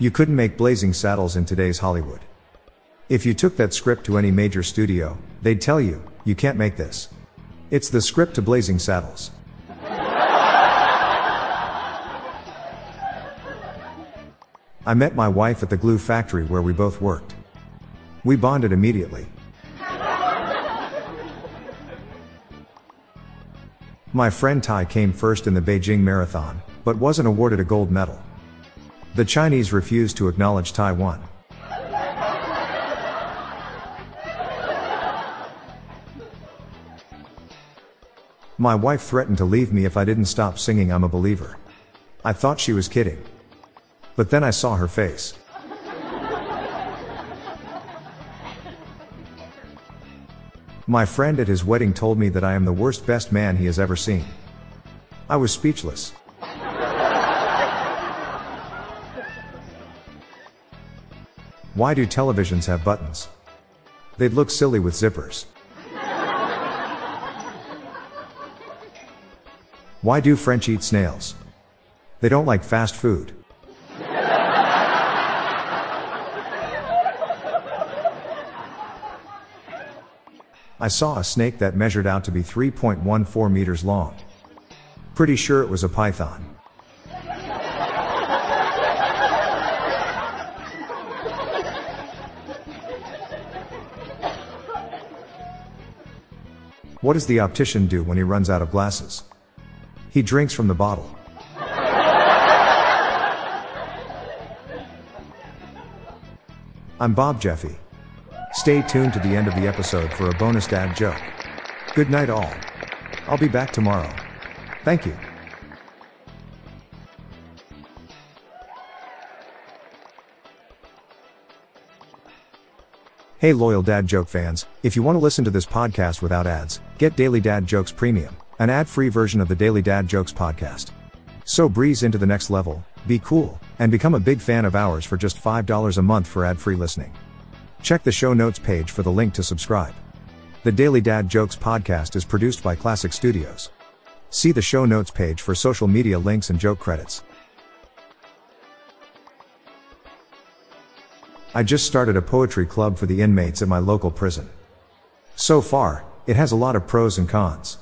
You couldn't make Blazing Saddles in today's Hollywood. If you took that script to any major studio, they'd tell you, you can't make this. It's the script to Blazing Saddles. I met my wife at the glue factory where we both worked. We bonded immediately. My friend Tai came first in the Beijing Marathon, but wasn't awarded a gold medal. The Chinese refused to acknowledge Taiwan. My wife threatened to leave me if I didn't stop singing I'm a believer. I thought she was kidding. But then I saw her face. My friend at his wedding told me that I am the worst best man he has ever seen. I was speechless. Why do televisions have buttons? They'd look silly with zippers. Why do French eat snails? They don't like fast food. I saw a snake that measured out to be 3.14 meters long. Pretty sure it was a python. What does the optician do when he runs out of glasses? He drinks from the bottle. I'm Bob Jeffy. Stay tuned to the end of the episode for a bonus dad joke. Good night, all. I'll be back tomorrow. Thank you. Hey, loyal dad joke fans, if you want to listen to this podcast without ads, get Daily Dad Jokes Premium, an ad free version of the Daily Dad Jokes podcast. So breeze into the next level, be cool, and become a big fan of ours for just $5 a month for ad free listening. Check the show notes page for the link to subscribe. The Daily Dad Jokes podcast is produced by Classic Studios. See the show notes page for social media links and joke credits. I just started a poetry club for the inmates at my local prison. So far, it has a lot of pros and cons.